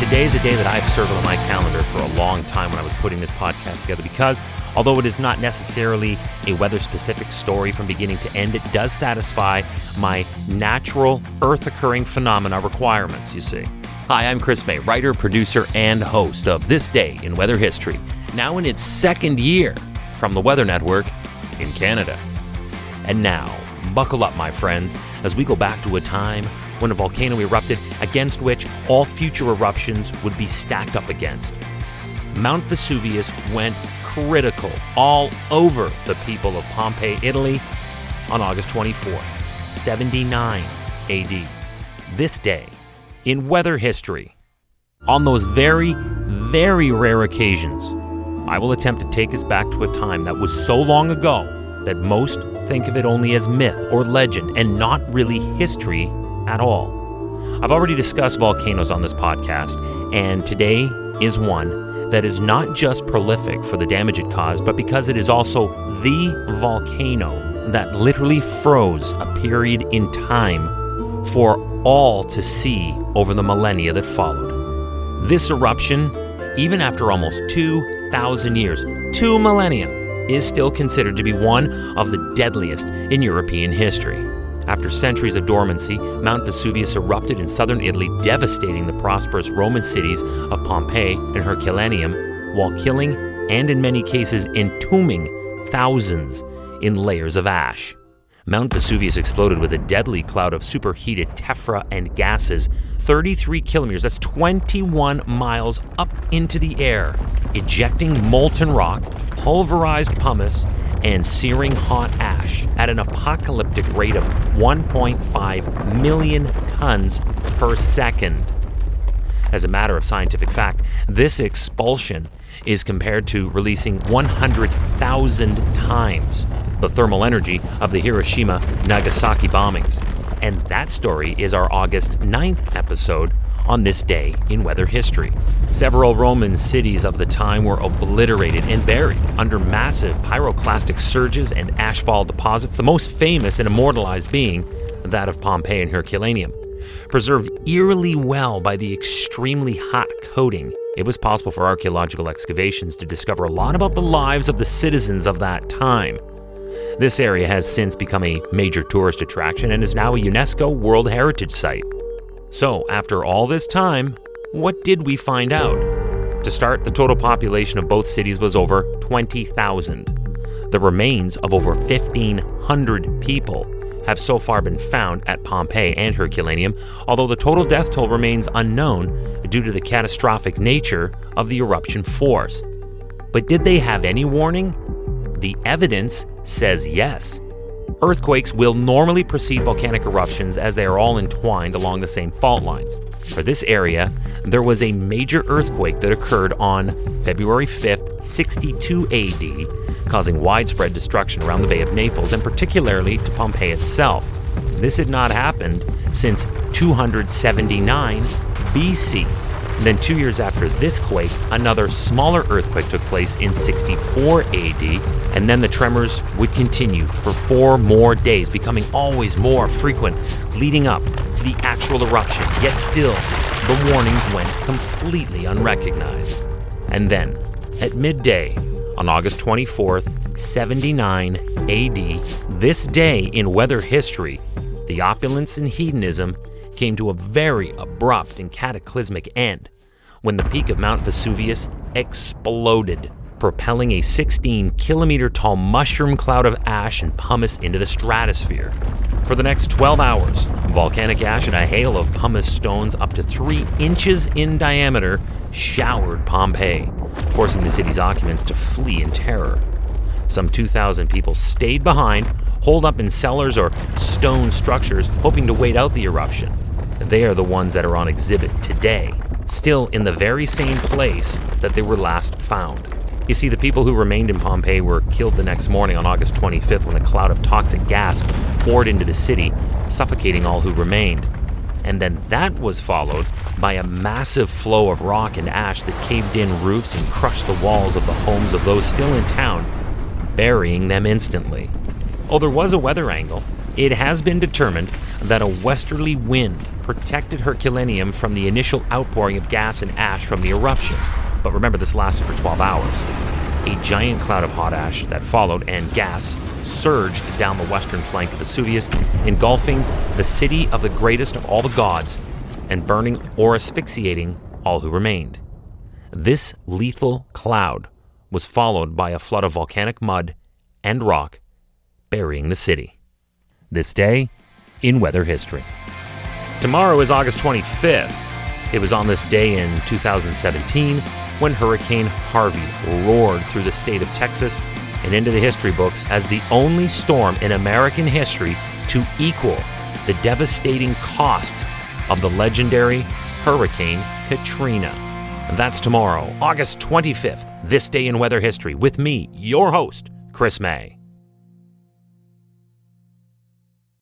Today is a day that I've circled on my calendar for a long time when I was putting this podcast together because although it is not necessarily a weather specific story from beginning to end, it does satisfy my natural earth occurring phenomena requirements, you see. Hi, I'm Chris May, writer, producer, and host of This Day in Weather History, now in its second year from the Weather Network in Canada. And now, buckle up, my friends, as we go back to a time when a volcano erupted against which all future eruptions would be stacked up against. Mount Vesuvius went critical all over the people of Pompeii, Italy on August 24, 79 AD. This day in weather history. On those very, very rare occasions, I will attempt to take us back to a time that was so long ago that most think of it only as myth or legend and not really history at all. I've already discussed volcanoes on this podcast, and today is one that is not just prolific for the damage it caused, but because it is also the volcano that literally froze a period in time for all to see over the millennia that followed. This eruption, even after almost 2,000 years, two millennia, is still considered to be one of the deadliest in European history. After centuries of dormancy, Mount Vesuvius erupted in southern Italy, devastating the prosperous Roman cities of Pompeii and Herculaneum, while killing and, in many cases, entombing thousands in layers of ash. Mount Vesuvius exploded with a deadly cloud of superheated tephra and gases 33 kilometers, that's 21 miles up into the air, ejecting molten rock, pulverized pumice, and searing hot ash at an apocalyptic rate of 1.5 million tons per second. As a matter of scientific fact, this expulsion is compared to releasing 100,000 times the thermal energy of the Hiroshima Nagasaki bombings. And that story is our August 9th episode on this day in weather history. Several Roman cities of the time were obliterated and buried under massive pyroclastic surges and ashfall deposits, the most famous and immortalized being that of Pompeii and Herculaneum. Preserved eerily well by the extremely hot coating, it was possible for archaeological excavations to discover a lot about the lives of the citizens of that time. This area has since become a major tourist attraction and is now a UNESCO World Heritage Site. So, after all this time, what did we find out? To start, the total population of both cities was over 20,000. The remains of over 1,500 people have so far been found at Pompeii and Herculaneum, although the total death toll remains unknown due to the catastrophic nature of the eruption force. But did they have any warning? The evidence says yes. Earthquakes will normally precede volcanic eruptions as they are all entwined along the same fault lines. For this area, there was a major earthquake that occurred on February 5th, 62 AD, causing widespread destruction around the Bay of Naples and particularly to Pompeii itself. This had not happened since 279 BC. Then, two years after this quake, another smaller earthquake took place in 64 AD, and then the tremors would continue for four more days, becoming always more frequent, leading up to the actual eruption. Yet still, the warnings went completely unrecognized. And then, at midday, on August 24th, 79 AD, this day in weather history, the opulence and hedonism came to a very abrupt and cataclysmic end when the peak of Mount Vesuvius exploded, propelling a 16 kilometer tall mushroom cloud of ash and pumice into the stratosphere. For the next 12 hours, volcanic ash and a hail of pumice stones up to 3 inches in diameter showered Pompeii, forcing the city's occupants to flee in terror. Some 2,000 people stayed behind, holed up in cellars or stone structures, hoping to wait out the eruption. They are the ones that are on exhibit today, still in the very same place that they were last found. You see, the people who remained in Pompeii were killed the next morning on August 25th when a cloud of toxic gas poured into the city, suffocating all who remained. And then that was followed by a massive flow of rock and ash that caved in roofs and crushed the walls of the homes of those still in town, burying them instantly. Oh, there was a weather angle. It has been determined that a westerly wind protected Herculaneum from the initial outpouring of gas and ash from the eruption. But remember, this lasted for 12 hours. A giant cloud of hot ash that followed and gas surged down the western flank of Vesuvius, engulfing the city of the greatest of all the gods and burning or asphyxiating all who remained. This lethal cloud was followed by a flood of volcanic mud and rock, burying the city. This day in weather history. Tomorrow is August 25th. It was on this day in 2017 when Hurricane Harvey roared through the state of Texas and into the history books as the only storm in American history to equal the devastating cost of the legendary Hurricane Katrina. And that's tomorrow, August 25th, this day in weather history, with me, your host, Chris May.